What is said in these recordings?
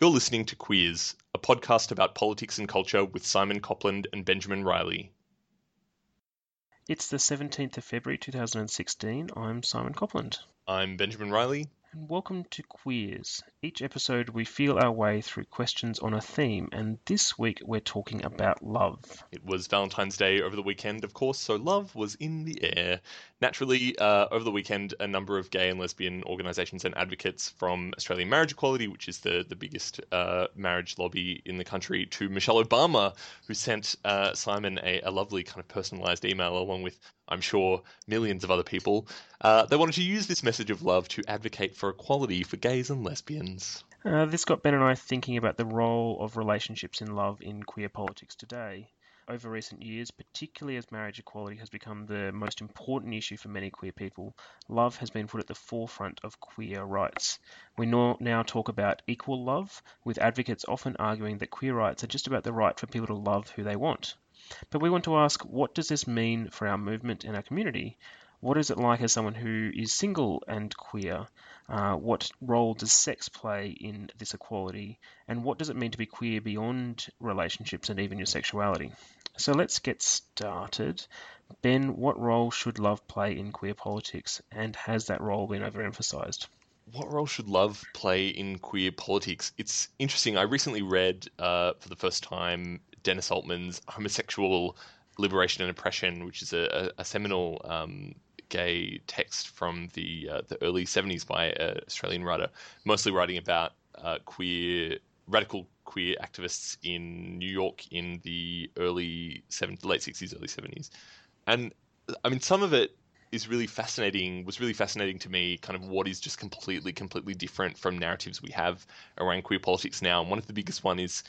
You're listening to Queers, a podcast about politics and culture with Simon Copland and Benjamin Riley. It's the 17th of February 2016. I'm Simon Copland. I'm Benjamin Riley. And welcome to Queers. Each episode, we feel our way through questions on a theme, and this week we're talking about love. It was Valentine's Day over the weekend, of course, so love was in the air. Naturally, uh, over the weekend, a number of gay and lesbian organisations and advocates from Australian Marriage Equality, which is the, the biggest uh, marriage lobby in the country, to Michelle Obama, who sent uh, Simon a, a lovely kind of personalised email along with I'm sure millions of other people, uh, they wanted to use this message of love to advocate for equality for gays and lesbians. Uh, this got Ben and I thinking about the role of relationships in love in queer politics today. Over recent years, particularly as marriage equality has become the most important issue for many queer people, love has been put at the forefront of queer rights. We now talk about equal love, with advocates often arguing that queer rights are just about the right for people to love who they want. But we want to ask what does this mean for our movement and our community? What is it like as someone who is single and queer? Uh, what role does sex play in this equality? And what does it mean to be queer beyond relationships and even your sexuality? So let's get started. Ben, what role should love play in queer politics? And has that role been overemphasized? What role should love play in queer politics? It's interesting. I recently read uh, for the first time Dennis Altman's Homosexual Liberation and Oppression, which is a, a, a seminal um, gay text from the uh, the early 70s by an Australian writer, mostly writing about uh, queer radical queer activists in New York in the early 70s, late 60s, early 70s. And I mean, some of it is really fascinating, was really fascinating to me, kind of what is just completely, completely different from narratives we have around queer politics now. And one of the biggest one is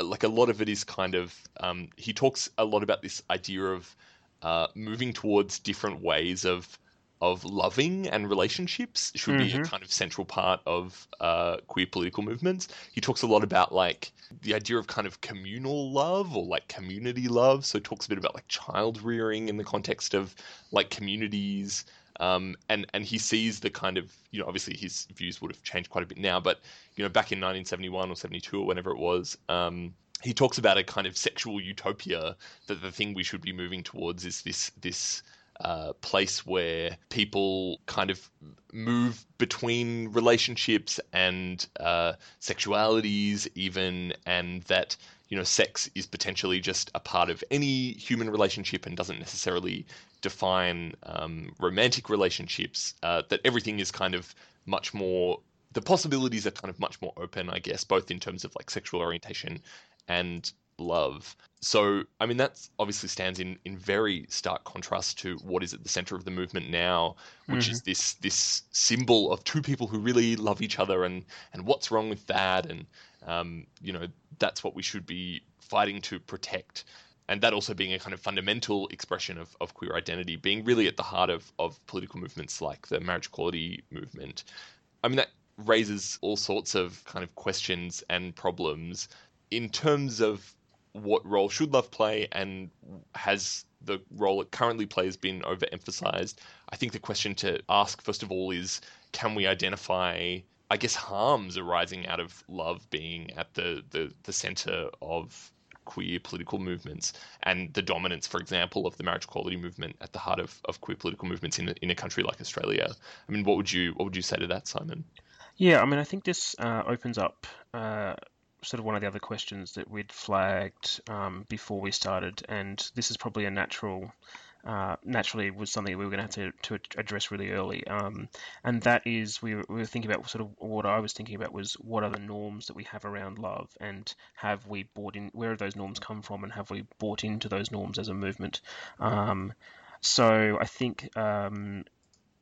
like a lot of it is kind of um, he talks a lot about this idea of uh, moving towards different ways of of loving and relationships should mm-hmm. be a mm-hmm. kind of central part of uh, queer political movements. He talks a lot about like the idea of kind of communal love or like community love. So he talks a bit about like child rearing in the context of like communities. Um, and and he sees the kind of you know obviously his views would have changed quite a bit now, but you know back in 1971 or 72 or whenever it was, um, he talks about a kind of sexual utopia that the thing we should be moving towards is this this uh, place where people kind of move between relationships and uh, sexualities, even, and that you know sex is potentially just a part of any human relationship and doesn't necessarily define um, romantic relationships. Uh, that everything is kind of much more the possibilities are kind of much more open, I guess, both in terms of like sexual orientation and love. So, I mean, that obviously stands in, in very stark contrast to what is at the center of the movement now, which mm-hmm. is this this symbol of two people who really love each other, and and what's wrong with that, and um, you know, that's what we should be fighting to protect. And that also being a kind of fundamental expression of, of queer identity, being really at the heart of, of political movements like the marriage equality movement. I mean, that raises all sorts of kind of questions and problems in terms of what role should love play and has the role it currently plays been overemphasized? I think the question to ask, first of all, is can we identify, I guess, harms arising out of love being at the, the, the center of queer political movements and the dominance, for example, of the marriage equality movement at the heart of, of queer political movements in a, in a country like Australia? I mean, what would you what would you say to that, Simon? Yeah, I mean, I think this uh, opens up uh, sort of one of the other questions that we'd flagged um, before we started, and this is probably a natural. Uh, naturally, was something we were going to have to, to address really early, um, and that is we were, we were thinking about sort of what I was thinking about was what are the norms that we have around love, and have we bought in where have those norms come from, and have we bought into those norms as a movement? Um, so I think um,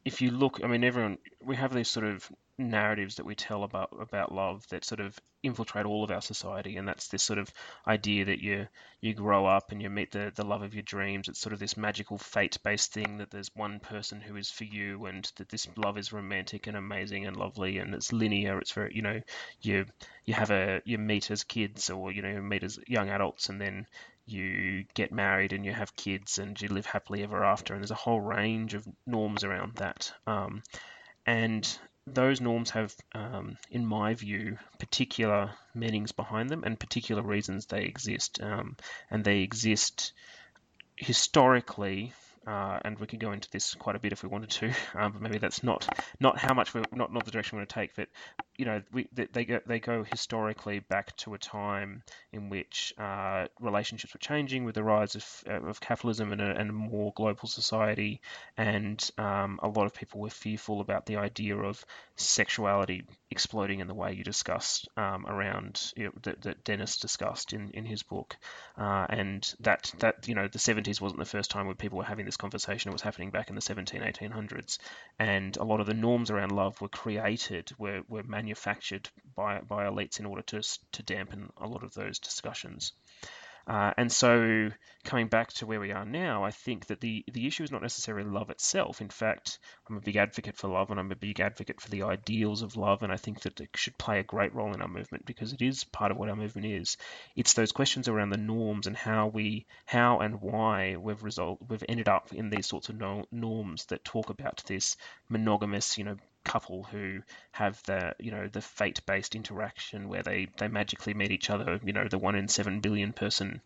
if you look, I mean, everyone we have these sort of narratives that we tell about about love that sort of infiltrate all of our society, and that's this sort of idea that you you grow up and you meet the the love of your dreams. It's sort of this magical fate-based thing that there's one person who is for you, and that this love is romantic and amazing and lovely, and it's linear. It's very you know you you have a you meet as kids or you know meet as young adults, and then you get married and you have kids and you live happily ever after. And there's a whole range of norms around that. Um, and those norms have, um, in my view, particular meanings behind them and particular reasons they exist. Um, and they exist historically uh, and we could go into this quite a bit if we wanted to, um, but maybe that's not not how much we're not not the direction we're going to take. But you know, we, they go they go historically back to a time in which uh, relationships were changing with the rise of, uh, of capitalism and a, and a more global society, and um, a lot of people were fearful about the idea of sexuality exploding in the way you discussed um, around you know, that, that, Dennis discussed in, in his book, uh, and that that you know the 70s wasn't the first time when people were having this conversation. It was happening back in the 17 1800s, and a lot of the norms around love were created, were were manufactured by by elites in order to to dampen a lot of those discussions. Uh, and so, coming back to where we are now, I think that the, the issue is not necessarily love itself. In fact, I'm a big advocate for love and I'm a big advocate for the ideals of love. And I think that it should play a great role in our movement because it is part of what our movement is. It's those questions around the norms and how we, how and why we've result, we've ended up in these sorts of no, norms that talk about this monogamous, you know, couple who have the you know the fate based interaction where they they magically meet each other you know the one in seven billion person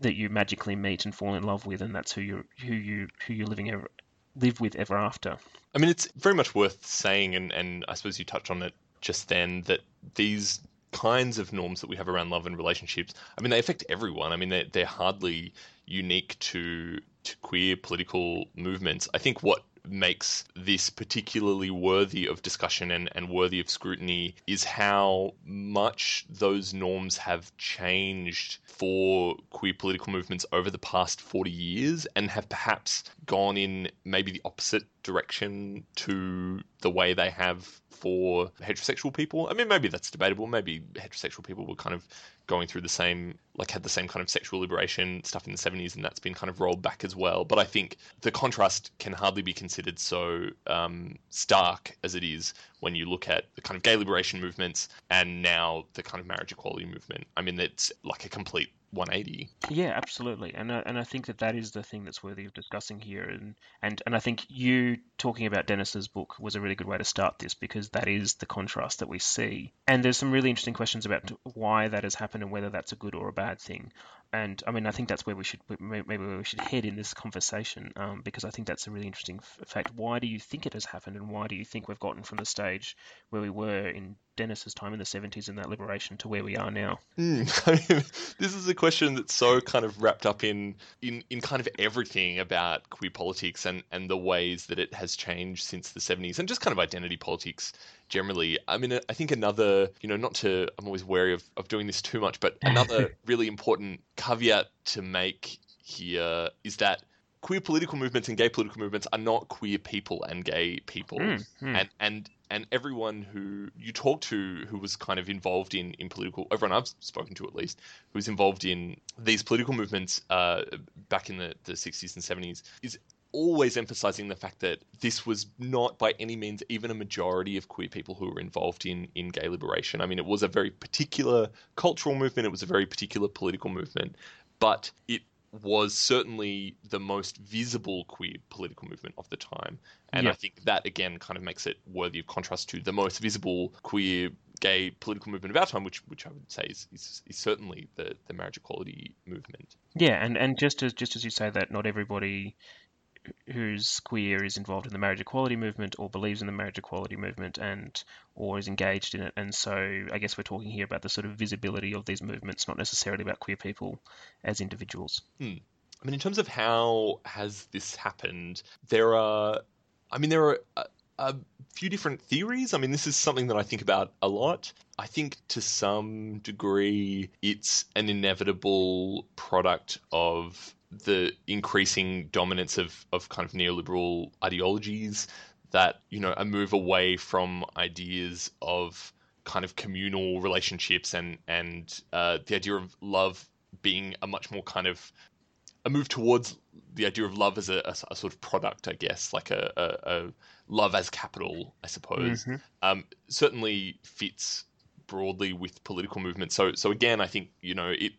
that you magically meet and fall in love with and that's who you who you who you're living ever live with ever after. I mean it's very much worth saying and and i suppose you touched on it just then that these kinds of norms that we have around love and relationships i mean they affect everyone. I mean they're, they're hardly unique to to queer political movements. I think what makes this particularly worthy of discussion and, and worthy of scrutiny is how much those norms have changed for queer political movements over the past 40 years and have perhaps gone in maybe the opposite direction to the way they have for heterosexual people. I mean, maybe that's debatable. Maybe heterosexual people were kind of going through the same, like, had the same kind of sexual liberation stuff in the 70s, and that's been kind of rolled back as well. But I think the contrast can hardly be considered so um, stark as it is when you look at the kind of gay liberation movements and now the kind of marriage equality movement. I mean, it's like a complete 180. Yeah, absolutely, and uh, and I think that that is the thing that's worthy of discussing here, and and and I think you talking about Dennis's book was a really good way to start this because that is the contrast that we see, and there's some really interesting questions about why that has happened and whether that's a good or a bad thing and I mean, I think that's where we should maybe where we should head in this conversation um, because I think that's a really interesting fact. Why do you think it has happened, and why do you think we've gotten from the stage where we were in Dennis's time in the 70s and that liberation to where we are now? Mm, I mean, this is a question that's so kind of wrapped up in in in kind of everything about queer politics and and the ways that it has changed since the 70s and just kind of identity politics generally. I mean, I think another, you know, not to, I'm always wary of, of doing this too much, but another really important caveat to make here is that queer political movements and gay political movements are not queer people and gay people. Mm, mm. And, and, and everyone who you talk to who was kind of involved in, in political, everyone I've spoken to at least, who was involved in these political movements uh, back in the, the 60s and 70s, is always emphasizing the fact that this was not by any means even a majority of queer people who were involved in in gay liberation. I mean, it was a very particular cultural movement, it was a very particular political movement, but it was certainly the most visible queer political movement of the time. And yeah. I think that again kind of makes it worthy of contrast to the most visible queer gay political movement of our time, which which I would say is, is, is certainly the, the marriage equality movement. Yeah, and, and just as just as you say that not everybody who's queer is involved in the marriage equality movement or believes in the marriage equality movement and or is engaged in it. And so I guess we're talking here about the sort of visibility of these movements, not necessarily about queer people as individuals. Hmm. I mean, in terms of how has this happened, there are, I mean, there are a, a few different theories. I mean, this is something that I think about a lot. I think to some degree it's an inevitable product of the increasing dominance of, of kind of neoliberal ideologies that you know a move away from ideas of kind of communal relationships and and uh, the idea of love being a much more kind of a move towards the idea of love as a, a, a sort of product, I guess, like a, a love as capital, I suppose, mm-hmm. um, certainly fits broadly with political movements. So, so again, I think you know it.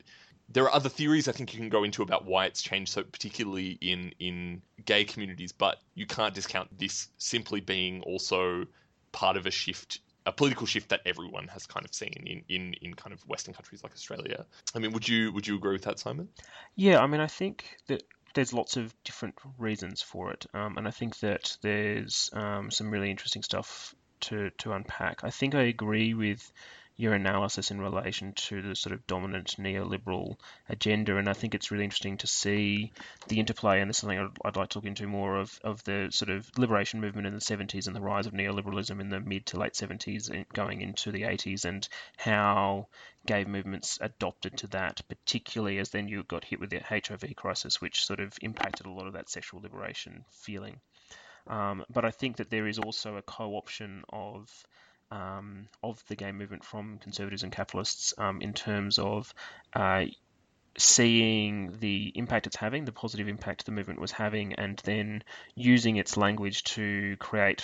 There are other theories I think you can go into about why it's changed so particularly in in gay communities, but you can't discount this simply being also part of a shift a political shift that everyone has kind of seen in, in, in kind of Western countries like Australia. I mean, would you would you agree with that, Simon? Yeah, I mean, I think that there's lots of different reasons for it, um, and I think that there's um, some really interesting stuff to to unpack. I think I agree with your analysis in relation to the sort of dominant neoliberal agenda. And I think it's really interesting to see the interplay, and this is something I'd, I'd, like to look into more of, of the sort of liberation movement in the 70s and the rise of neoliberalism in the mid to late 70s and going into the 80s, and how gay movements adopted to that, particularly as then you got hit with the HIV crisis, which sort of impacted a lot of that sexual liberation feeling. Um, but I think that there is also a co-option of um, of the gay movement from conservatives and capitalists um, in terms of uh, seeing the impact it's having, the positive impact the movement was having, and then using its language to create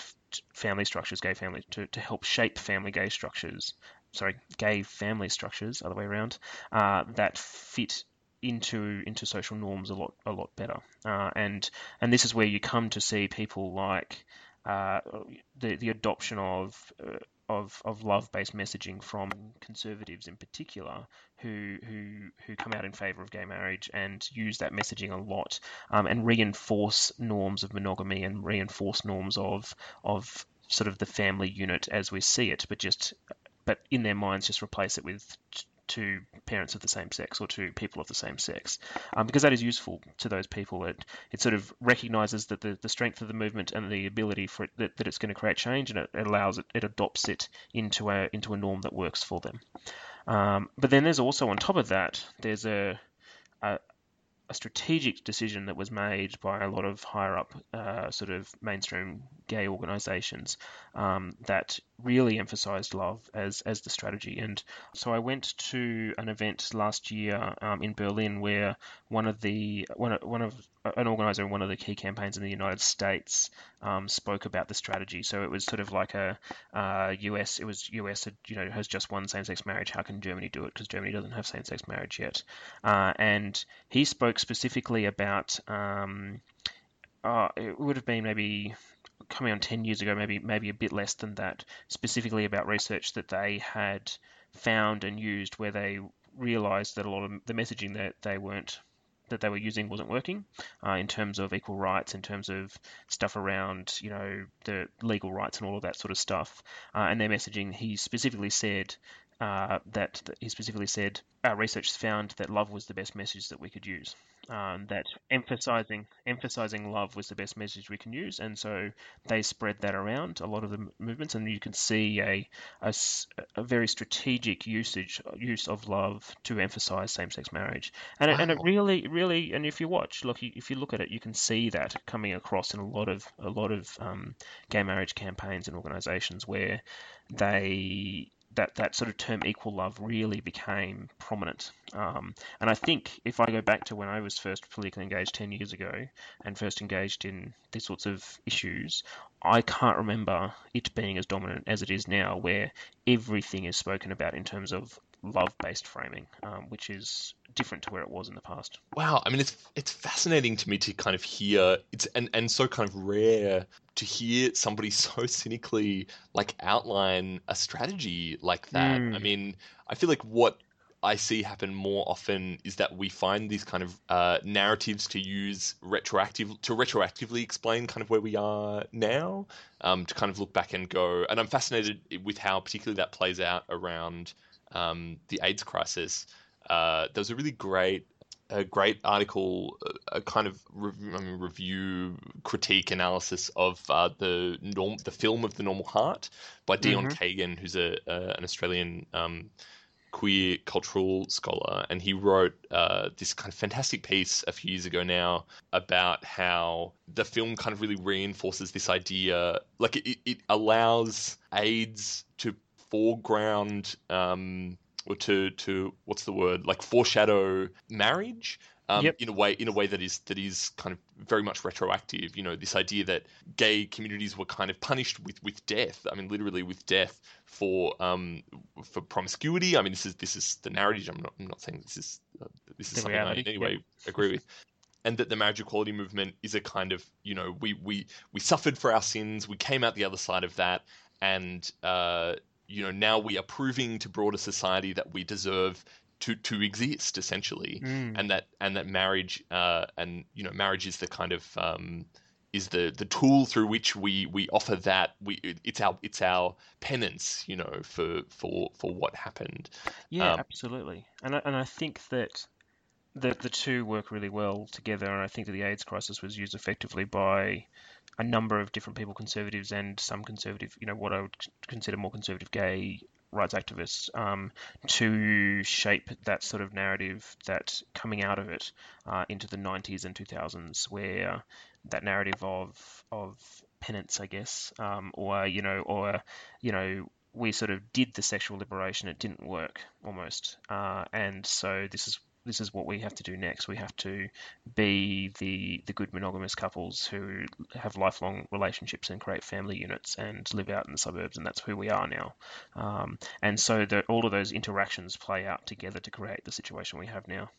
family structures, gay family, to, to help shape family gay structures, sorry, gay family structures, other way around, uh, that fit into into social norms a lot a lot better. Uh, and and this is where you come to see people like uh, the the adoption of uh, of, of love-based messaging from conservatives in particular, who who who come out in favour of gay marriage and use that messaging a lot, um, and reinforce norms of monogamy and reinforce norms of of sort of the family unit as we see it, but just but in their minds just replace it with two parents of the same sex or two people of the same sex, um, because that is useful to those people. It it sort of recognizes that the, the strength of the movement and the ability for it that, that it's going to create change, and it, it allows it, it adopts it into a into a norm that works for them. Um, but then there's also on top of that, there's a, a a strategic decision that was made by a lot of higher up uh, sort of mainstream gay organizations um, that really emphasized love as as the strategy. And so I went to an event last year um, in Berlin where one of the one one of an organizer in one of the key campaigns in the United States um, spoke about the strategy. So it was sort of like a uh, US. It was US. You know has just won same-sex marriage. How can Germany do it? Because Germany doesn't have same-sex marriage yet. Uh, and he spoke specifically about. Um, uh, it would have been maybe coming on 10 years ago, maybe maybe a bit less than that, specifically about research that they had found and used where they realized that a lot of the messaging that they weren't that they were using wasn't working uh, in terms of equal rights, in terms of stuff around you know the legal rights and all of that sort of stuff. Uh, and their messaging, he specifically said uh, that, that, he specifically said our research found that love was the best message that we could use um, that emphasizing emphasizing love was the best message we can use, and so they spread that around a lot of the movements, and you can see a, a, a very strategic usage use of love to emphasize same-sex marriage, and wow. it, and it really really and if you watch look if you look at it, you can see that coming across in a lot of a lot of um, gay marriage campaigns and organizations where they that that sort of term equal love really became prominent. Um, and I think if I go back to when I was first politically engaged 10 years ago and first engaged in these sorts of issues, I can't remember it being as dominant as it is now, where everything is spoken about in terms of love-based framing, um, which is different to where it was in the past. Wow, I mean, it's it's fascinating to me to kind of hear it's and and so kind of rare to hear somebody so cynically like outline a strategy like that. Mm. I mean, I feel like what I see happen more often is that we find these kind of uh, narratives to use retroactive to retroactively explain kind of where we are now, um, to kind of look back and go. And I'm fascinated with how particularly that plays out around um, the AIDS crisis. Uh, there was a really great a great article, a kind of re- I mean, review, critique, analysis of uh, the norm, the film of the Normal Heart by Dion mm-hmm. Kagan, who's a, an Australian um, queer cultural scholar, and he wrote uh, this kind of fantastic piece a few years ago now about how the film kind of really reinforces this idea, like it, it allows AIDS to foreground um, or to to what's the word like foreshadow marriage um, Yep. in a way in a way that is that is kind of very much retroactive. You know, this idea that gay communities were kind of punished with, with death. I mean, literally with death for um, for promiscuity. I mean, this is this is the narrative. I'm not I'm not saying this is uh, this is The something reality, I in any way agree with. And that the marriage equality movement is a kind of you know we we we suffered for our sins. We came out the other side of that, and uh, you know now we are proving to broader society that we deserve to to exist essentially Mm. and that and that marriage uh, and you know marriage is the kind of um, is the the tool through which we we offer that we it's our it's our penance you know for for for what happened Yeah, Um, absolutely. And I, and I think that the the two work really well together. And I think that the AIDS crisis was used effectively by a number of different people, conservatives and some conservative, you know, what I would consider more conservative gay rights activists, um, to shape that sort of narrative that coming out of it uh, into the 90s and 2000s, where that narrative of of penance, I guess, um, or you know, or you know, we sort of did the sexual liberation, it didn't work almost, uh, and so this is this is what we have to do next. We have to be the the good monogamous couples who have lifelong relationships and create family units and live out in the suburbs, and that's who we are now. Um, and so the, all of those interactions play out together to create the situation we have now.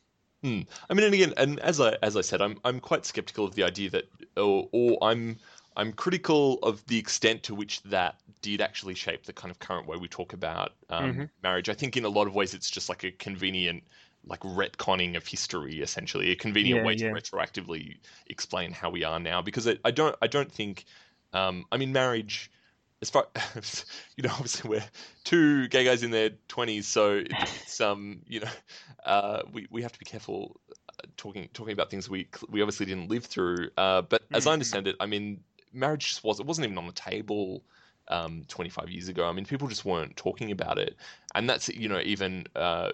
Hmm. I mean, and again, and as I as I said, I'm I'm quite skeptical of the idea that, or, or I'm I'm critical of the extent to which that did actually shape the kind of current way we talk about um, marriage. I think in a lot of ways it's just like a convenient like retconning of history, essentially a convenient Yeah, way to yeah. retroactively explain how we are now. Because I, I don't I don't think, um, I mean, marriage. As far you know, obviously we're two gay guys in their twenties, so it's um, you know, uh, we we have to be careful uh, talking talking about things we we obviously didn't live through. Uh, but as I understand it, I mean, marriage just was it wasn't even on the table um, 25 years ago. I mean, people just weren't talking about it, and that's you know even uh,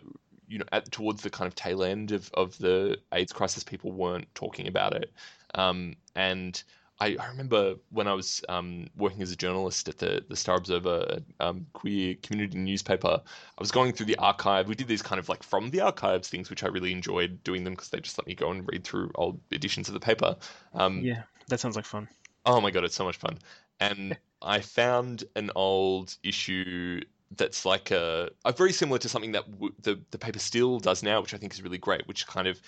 you know at, towards the kind of tail end of of the AIDS crisis, people weren't talking about it, um, and. I, I remember when I was um, working as a journalist at the, the Star Observer um, queer community newspaper, I was going through the archive. We did these kind of like from the archives things, which I really enjoyed doing them because they just let me go and read through old editions of the paper. Um, Yeah, that sounds like fun. Oh my god, it's so much fun. And I found an old issue that's like a, a very similar to something that w- the the paper still does now, which I think is really great. Which kind of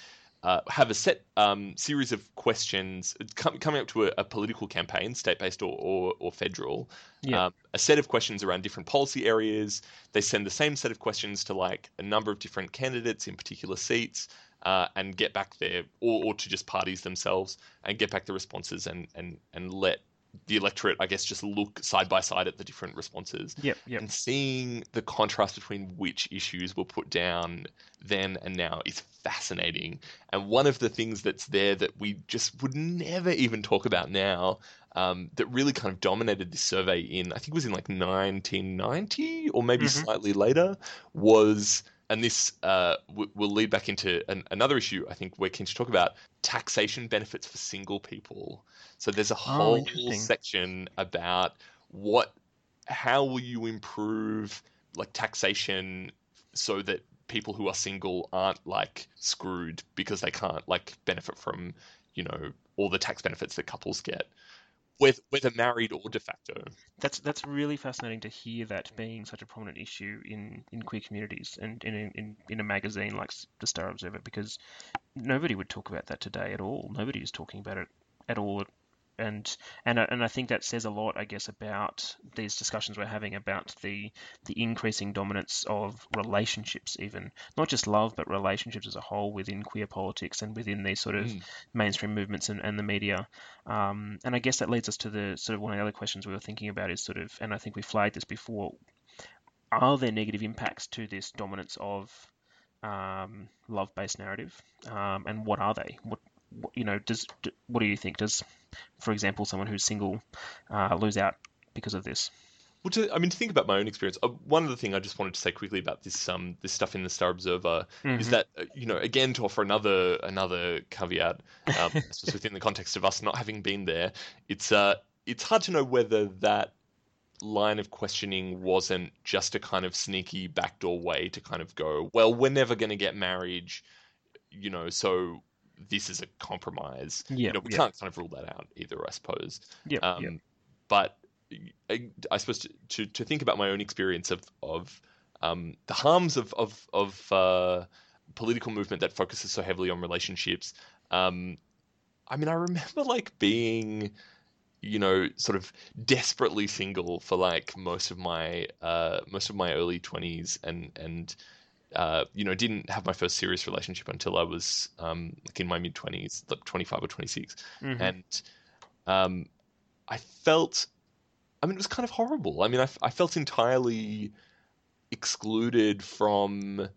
uh, have a set um, series of questions com- coming up to a, a political campaign, state based or, or or federal. Yeah. Um, a set of questions around different policy areas. They send the same set of questions to like a number of different candidates in particular seats. Uh, and get back their, or, or to just parties themselves, and get back the responses, and and and let the electorate, I guess, just look side by side at the different responses. Yep, yep. And seeing the contrast between which issues were put down then and now is fascinating. And one of the things that's there that we just would never even talk about now, um, that really kind of dominated this survey in, I think it was in like 1990 or maybe slightly later, was. And this uh, w- will lead back into an, another issue I think we're keen to talk about taxation benefits for single people. So there's a whole interesting. section about what how will you improve like taxation so that people who are single aren't like screwed because they can't like benefit from you know all the tax benefits that couples get whether, whether married or de facto That's that's really fascinating to hear that being such a prominent issue in, in queer communities and in, in in a magazine like the Star Observer because nobody would talk about that today at all. Nobody is talking about it at all. And and I- and I think that says a lot, I guess, about these discussions we're having about the the increasing dominance of relationships, even not just love, but relationships as a whole within queer politics and within these sort of mainstream movements and, and the media. Um, and I guess that leads us to the sort of one of the other questions we were thinking about is sort of, and I think we flagged this before, are there negative impacts to this dominance of um, love-based narrative, um, and what are they? What you know, does what do you think? Does, for example, someone who's single uh, lose out because of this? Well, to, I mean, to think about my own experience, uh, one other thing I just wanted to say quickly about this um this stuff in the Star Observer Mm-hmm. is that uh, you know again to offer another another caveat, um, was within the context of us not having been there. It's uh it's hard to know whether that line of questioning wasn't just a kind of sneaky backdoor way to kind of go, well, we're never going to get married, you know, so this is a compromise. Yeah, you know, we yeah. can't kind of rule that out either, I suppose. Yep, Um, yep. But I, I suppose to, to to think about my own experience of of um, the harms of of of uh, political movement that focuses so heavily on relationships. Um, I mean, I remember like being, you know, sort of desperately single for like most of my uh, most of my early twenties, and and uh, you know, didn't have my first serious relationship until I was um, like in my mid twenties, like twenty five or twenty and um, I felt. I mean, it was kind of horrible. I mean, I felt entirely excluded from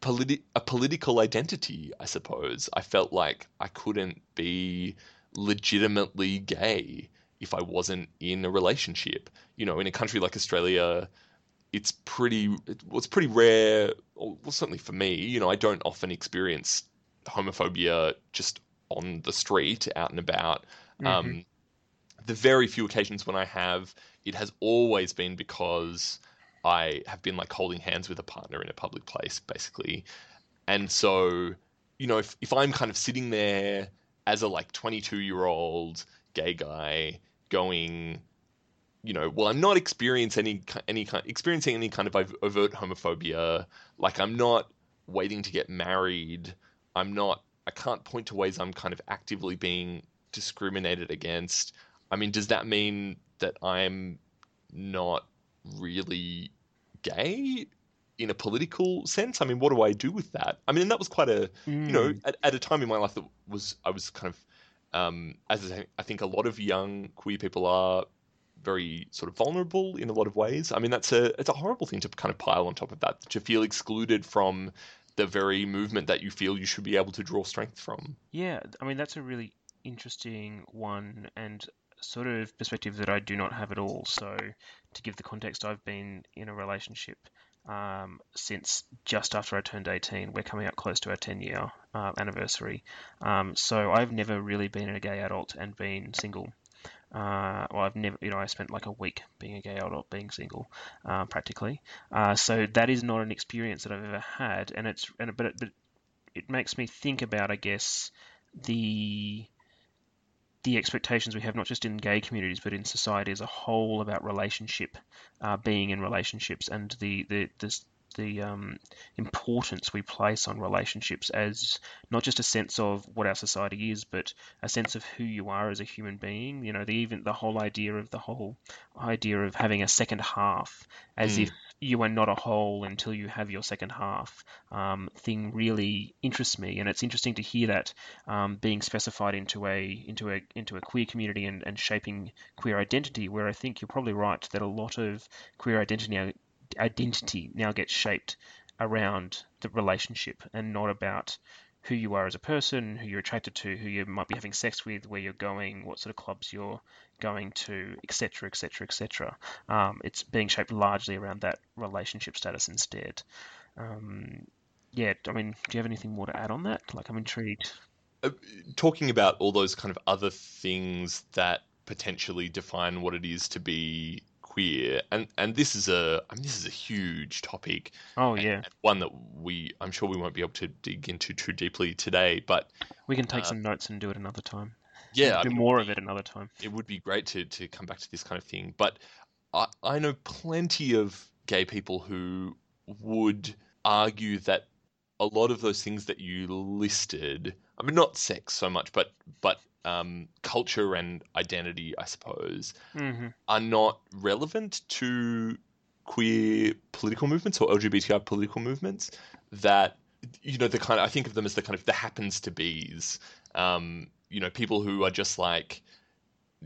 politi- a political identity, I suppose. I felt like I couldn't be legitimately gay if I wasn't in a relationship. You know, in a country like Australia, it's pretty it was pretty rare or well certainly for me you know i don't often experience homophobia just on the street out and about. Um, the very few occasions when i have it has always been because i have been like holding hands with a partner in a public place basically. And so you know if, if i'm kind of sitting there as a like 22 year old gay guy going you know, well, I'm not experiencing any any kind experiencing any kind of overt homophobia. Like I'm not waiting to get married. I'm not. I can't point to ways I'm kind of actively being discriminated against. I mean, does that mean that I'm not really gay in a political sense? I mean, what do I do with that? I mean, and that was quite a you know at, at a time in my life that was I was kind of um, as I I think a lot of young queer people are very sort of vulnerable in a lot of ways. I mean, that's a it's a horrible thing to kind of pile on top of that to feel excluded from the very movement that you feel you should be able to draw strength from. Yeah, I mean that's a really interesting one and sort of perspective that I do not have at all. So, to give the context, I've been in a relationship um, since just after I turned 18. We're coming up close to our 10 year uh, anniversary. Um, so, I've never really been a gay adult and been single. Uh, well, I've never, you know, I spent like a week being a gay adult, being single, uh, practically. Uh, so that is not an experience that I've ever had, and it's, and but it, but it makes me think about, I guess, the the expectations we have not just in gay communities but in society as a whole about relationship, uh, being in relationships, and the the the, the um, importance we place on relationships as not just a sense of what our society is, but a sense of who you are as a human being. You know, the even the whole idea of the whole idea of having a second half, as if you are not a whole until you have your second half um, thing really interests me, and it's interesting to hear that um, being specified into a into a into a queer community and, and shaping queer identity. Where I think you're probably right that a lot of queer identity identity now gets shaped around the relationship and not about who you are as a person, who you're attracted to, who you might be having sex with, where you're going, what sort of clubs you're going to, etc., etc., etc. It's being shaped largely around that relationship status instead. Um, yeah, I mean, do you have anything more to add on that? Like, I'm intrigued. Uh, talking about all those kind of other things that potentially define what it is to be queer, and and this is a I mean this is a huge topic. Oh and- yeah, and one that we I'm sure we won't be able to dig into too deeply today, but we can take uh, some notes and do it another time. yeah, I do mean, more of it another time. it would be great to to come back to this kind of thing. But I, I know plenty of gay people who would argue that a lot of those things that you listed, I mean, not sex so much, but but um, culture and identity, I suppose, hmm are not relevant to queer political movements or LGBTI political movements. That you know, the kind of, I think of them as the kind of the happens to be's. Um, you know, people who are just like,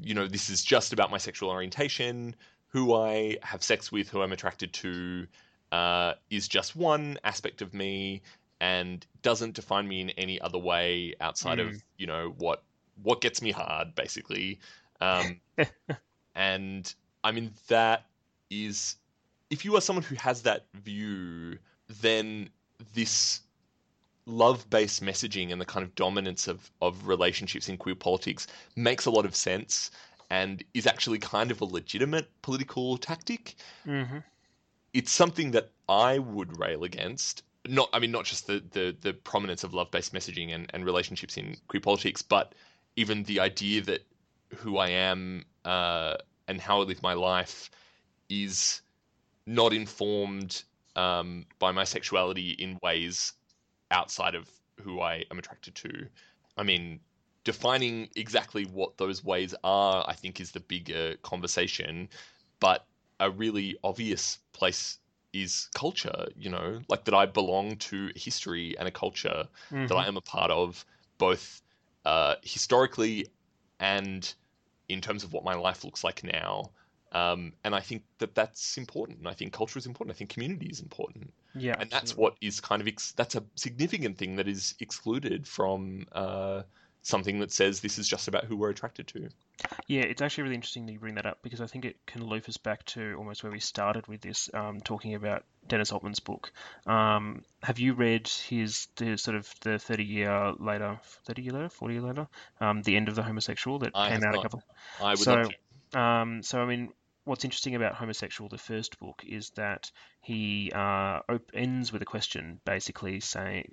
you know, this is just about my sexual orientation. Who I have sex with, who I'm attracted to, uh, is just one aspect of me and doesn't define me in any other way outside of you know what what gets me hard, basically. Um, and I mean that is if you are someone who has that view, then this love based messaging and the kind of dominance of, of relationships in queer politics makes a lot of sense and is actually kind of a legitimate political tactic. Mm-hmm. It's something that I would rail against. Not, I mean, not just the, the, the prominence of love based messaging and, and relationships in queer politics, but even the idea that who I am uh, and how I live my life is not informed um, by my sexuality in ways outside of who I am attracted to. I mean, defining exactly what those ways are, I think, is the bigger conversation. But a really obvious place is culture, you know, like that I belong to history and a culture mm-hmm. that I am a part of, both uh, historically and in terms of what my life looks like now. Um, and I think that that's important. And I think culture is important. I think community is important. Yeah, and that's what is kind of ex- that's a significant thing that is excluded from uh, something that says this is just about who we're attracted to. Yeah, it's actually really interesting that you bring that up because I think it can loop us back to almost where we started with this, um, talking about Dennis Altman's book. Um, have you read his the sort of the thirty year later, thirty year later, forty year later, um, the end of the homosexual that I came out not. a couple? I would so, love to. Um, so I mean, what's interesting about Homosexual, the first book, is that he uh, op- ends with a question, basically saying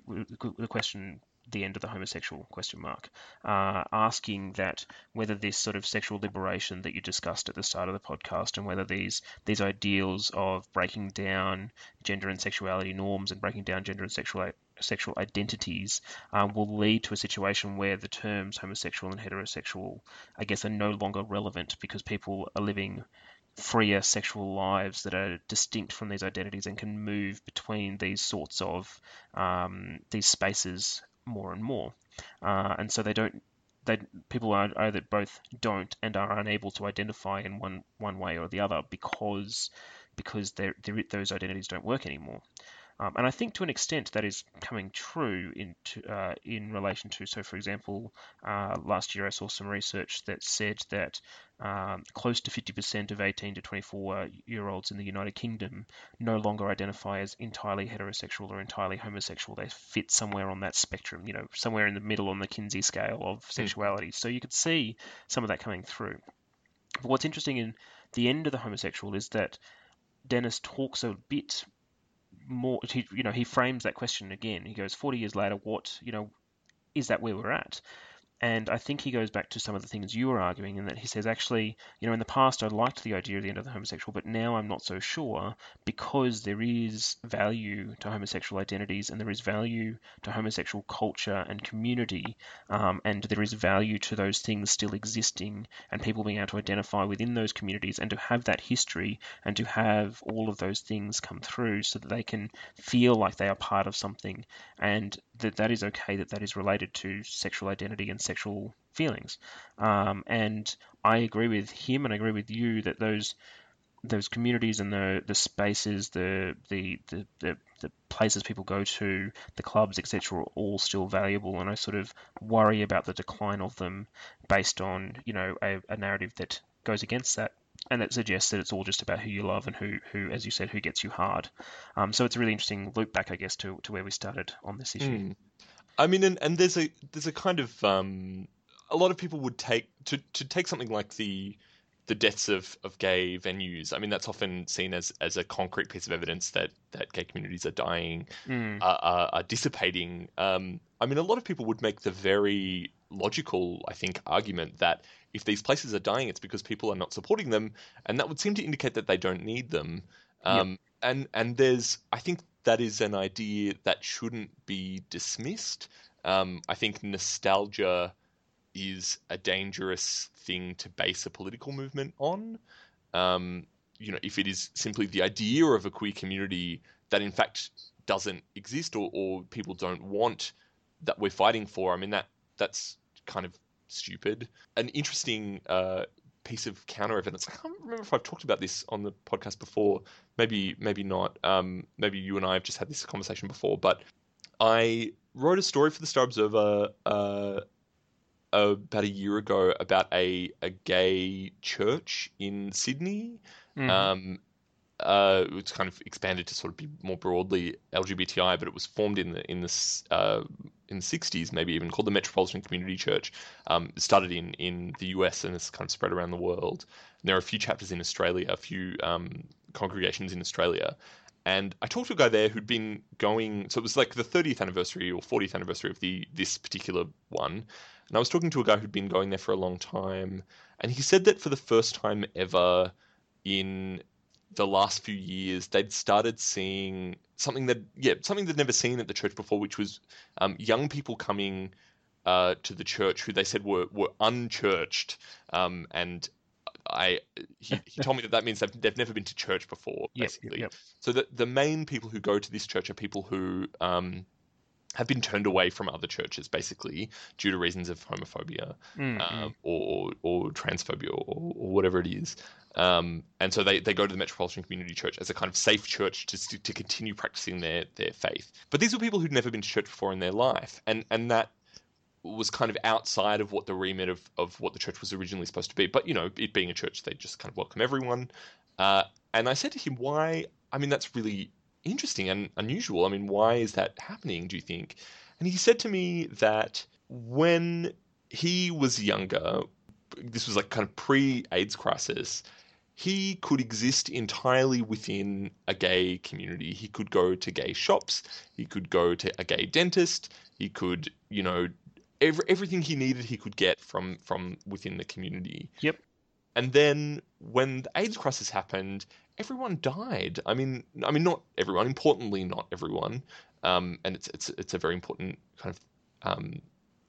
the question the end of the homosexual question mark, uh, asking that whether this sort of sexual liberation that you discussed at the start of the podcast and whether these these ideals of breaking down gender and sexuality norms and breaking down gender and sexual sexual identities um, will lead to a situation where the terms homosexual and heterosexual, I guess, are no longer relevant because people are living freer sexual lives that are distinct from these identities and can move between these sorts of um, these spaces more and more. Uh, and so they don't they people are either both don't and are unable to identify in one one way or the other because because those identities don't work anymore. Um, and I think to an extent that is coming true in, uh, in relation to, so for example, uh, last year I saw some research that said that um, close to 50% of 18 to 24 year olds in the United Kingdom no longer identify as entirely heterosexual or entirely homosexual. They fit somewhere on that spectrum, you know, somewhere in the middle on the Kinsey scale of hmm. sexuality. Mm. So you could see some of that coming through. But what's interesting in the end of the homosexual is that Dennis talks a bit more he you know he frames that question again. He goes 40 years later what you know is that where we're at and I think he goes back to some of the things you were arguing, in that he says, actually, you know, in the past I liked the idea of the end of the homosexual, but now I'm not so sure because there is value to homosexual identities and there is value to homosexual culture and community, um, and there is value to those things still existing and people being able to identify within those communities and to have that history and to have all of those things come through so that they can feel like they are part of something. And that that is okay that that is related to sexual identity and sexual feelings. Um, and I agree with him, and I agree with you that those those communities and the the spaces, the the the, the, the places people go to, the clubs, etc., are all still valuable. And I sort of worry about the decline of them based on you know a, a narrative that goes against that and that suggests that it's all just about who you love and who, who as you said, who gets you hard. Um, so it's a really interesting loop back, I guess, to, to where we started on this issue. Mm. I mean, and, and there's a there's a kind of um, a lot of people would take to to take something like the the deaths of, of gay venues. I mean, that's often seen as, as a concrete piece of evidence that, that gay communities are dying, mm. are, are, are, dissipating. Um, I mean, a lot of people would make the very logical, I think, argument that if these places are dying, it's because people are not supporting them, and that would seem to indicate that they don't need them. Um, yep. And and there's, I think, that is an idea that shouldn't be dismissed. Um, I think nostalgia is a dangerous thing to base a political movement on. Um, you know, if it is simply the idea of a queer community that in fact doesn't exist or, or people don't want that we're fighting for, I mean that that's kind of stupid. An interesting uh, piece of counter evidence. I can't remember if I've talked about this on the podcast before. Maybe, maybe not. Um, maybe you and I have just had this conversation before. But I wrote a story for the Star Observer uh, about a year ago about a a gay church in Sydney. Mm-hmm. Um, uh, it's kind of expanded to sort of be more broadly LGBTI, but it was formed in the in the uh, in the 60s, maybe even called the Metropolitan Community Church. Um, started in in the US and it's kind of spread around the world. And there are a few chapters in Australia, a few um, congregations in Australia. And I talked to a guy there who'd been going, so it was like the 30th anniversary or 40th anniversary of the this particular one. And I was talking to a guy who'd been going there for a long time, and he said that for the first time ever in the last few years, they'd started seeing something that, yeah, something they'd never seen at the church before, which was um, young people coming uh, to the church who they said were were unchurched, um, and I he, he told me that that means they've, they've never been to church before, basically. Yep, yep. So the the main people who go to this church are people who um, have been turned away from other churches, basically due to reasons of homophobia Mm, um, or or transphobia or, or whatever it is. Um, and so they, they go to the Metropolitan Community Church as a kind of safe church to to continue practicing their their faith. But these were people who'd never been to church before in their life, and and that was kind of outside of what the remit of, of what the church was originally supposed to be. But you know, it being a church, they just kind of welcome everyone. Uh, and I said to him, "Why? I mean, that's really interesting and unusual. I mean, why is that happening? Do you think?" And he said to me that when he was younger, this was like kind of pre-AIDS crisis. He could exist entirely within a gay community. He could go to gay shops. He could go to a gay dentist. He could, you know, every, everything he needed he could get from from within the community. Yep. And then when the AIDS crisis happened, everyone died. I mean, I mean, not everyone. Importantly, not everyone. Um, and it's it's it's a very important kind of um,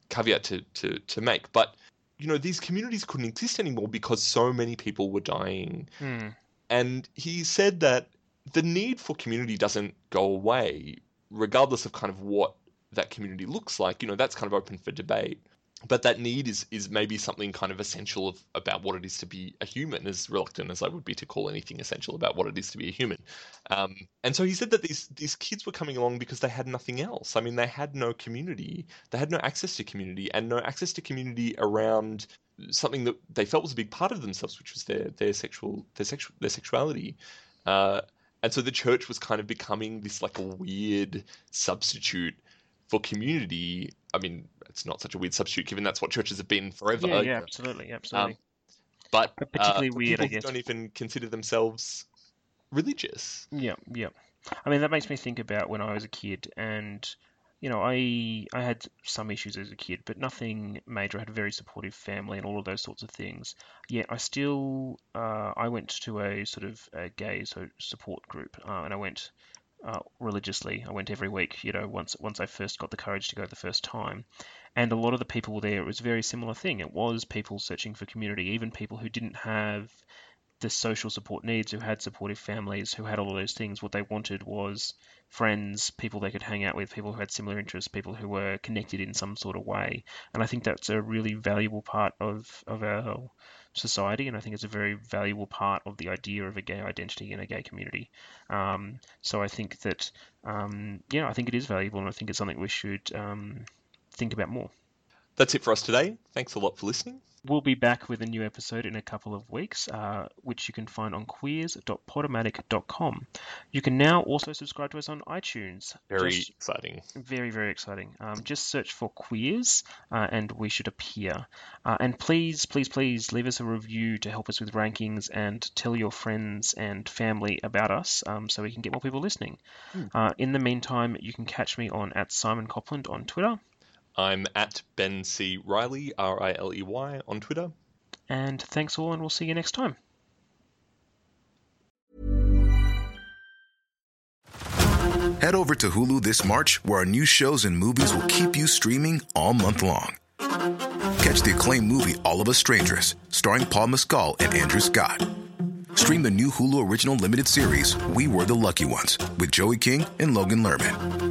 caveat to to to make. But you know, these communities couldn't exist anymore because so many people were dying. Hmm. And he said that the need for community doesn't go away, regardless of kind of what that community looks like. You know, that's kind of open for debate. But that need is is maybe something kind of essential of, about what it is to be a human, as reluctant as I would be to call anything essential about what it is to be a human. Um, and so he said that these these kids were coming along because they had nothing else. I mean, they had no community, they had no access to community, and no access to community around something that they felt was a big part of themselves, which was their their sexual their sexual their sexuality. Uh, and so the church was kind of becoming this like a weird substitute for community. I mean, it's not such a weird substitute given that's what churches have been forever. Yeah, yeah, absolutely, absolutely. Um, but But particularly uh, weird, I guess. Don't even consider themselves religious. Yeah, yeah. I mean, that makes me think about when I was a kid, and you know, I I had some issues as a kid, but nothing major. I had a very supportive family and all of those sorts of things. Yet I still uh, I went to a sort of a gay so support group, uh, and I went uh, religiously. I went every week. You know, once once I first got the courage to go the first time, and a lot of the people there, it was a very similar thing. It was people searching for community, even people who didn't have the social support needs, who had supportive families, who had all of those things. What they wanted was friends, people they could hang out with, people who had similar interests, people who were connected in some sort of way. And I think that's a really valuable part of, of our society, and I think it's a very valuable part of the idea of a gay identity in a gay community. Um, so I think that, um, yeah, I think it is valuable, and I think it's something we should um, think about more. That's it for us today. Thanks a lot for listening. We'll be back with a new episode in a couple of weeks, uh, which you can find on queers.podomatic.com. You can now also subscribe to us on iTunes. Very Just- exciting. very, very exciting. Um, just search for Queers uh, and we should appear. Uh, and please, please, please leave us a review to help us with rankings and tell your friends and family about us um, so we can get more people listening. Uh, in the meantime, you can catch me on at Simon Copland on Twitter. I'm at Ben C. Riley, R I L E Y, on Twitter. And thanks all, and we'll see you next time. Head over to Hulu this March, where our new shows and movies will keep you streaming all month long. Catch the acclaimed movie All of Us Strangers, starring Paul Mescal and Andrew Scott. Stream the new Hulu original limited series We Were the Lucky Ones with Joey King and Logan Lerman.